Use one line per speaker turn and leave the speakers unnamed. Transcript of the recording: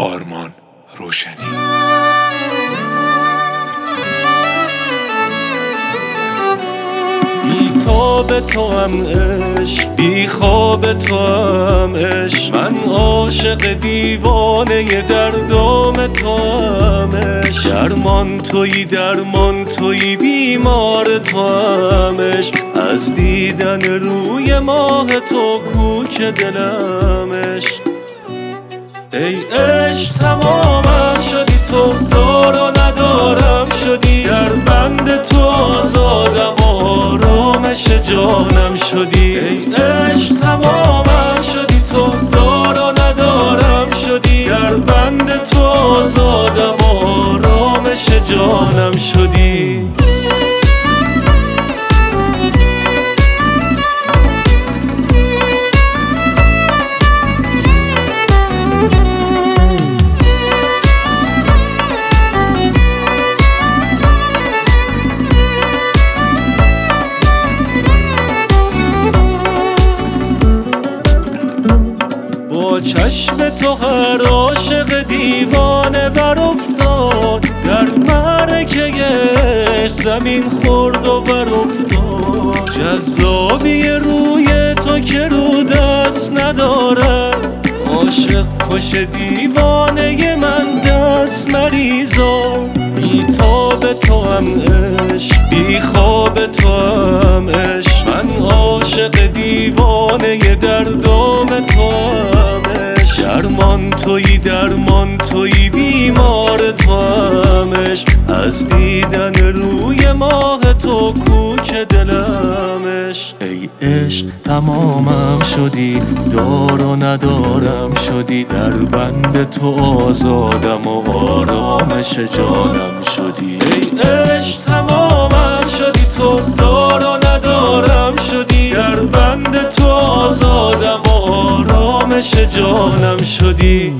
آرمان روشنی.
بی تاب تو هم عشق بی خواب تو هم عشق. من عاشق دیوانه دردام تو هم عشق. درمان توی درمان توی بیمار تو هم عشق. از دیدن روی ماه تو کوک دلم عشق. ای عشق تمامم شدی تو دار و ندارم شدی. در بند تو آزادم آرامش جانم شدی. ای عشق تمامم شدی تو دار و ندارم شدی. در بند تو آزادم آرامش جانم شدی. چشم تو هر عاشق دیوانه بر افتاد. در مرکه زمین خورد و بر افتاد. جذابی روی تو که رو دست ندارد عاشق خوش دیوانه من دست مریضا بی تاب تو هم عشق بی خواب تو هم عشق. من عاشق دیوانه عشق درمان توی درمان توی بیمار تو هم عشق از دیدن روی ماه تو کوک دلمش. ای عشق تمامم شدی. دار و ندارم شدی. در بند تو آزادم و آرامش جانم شدی. ای عشق تمامم شدی. تو دار و ندارم شدی. در بند تو آزادم آرامش جانم شدی.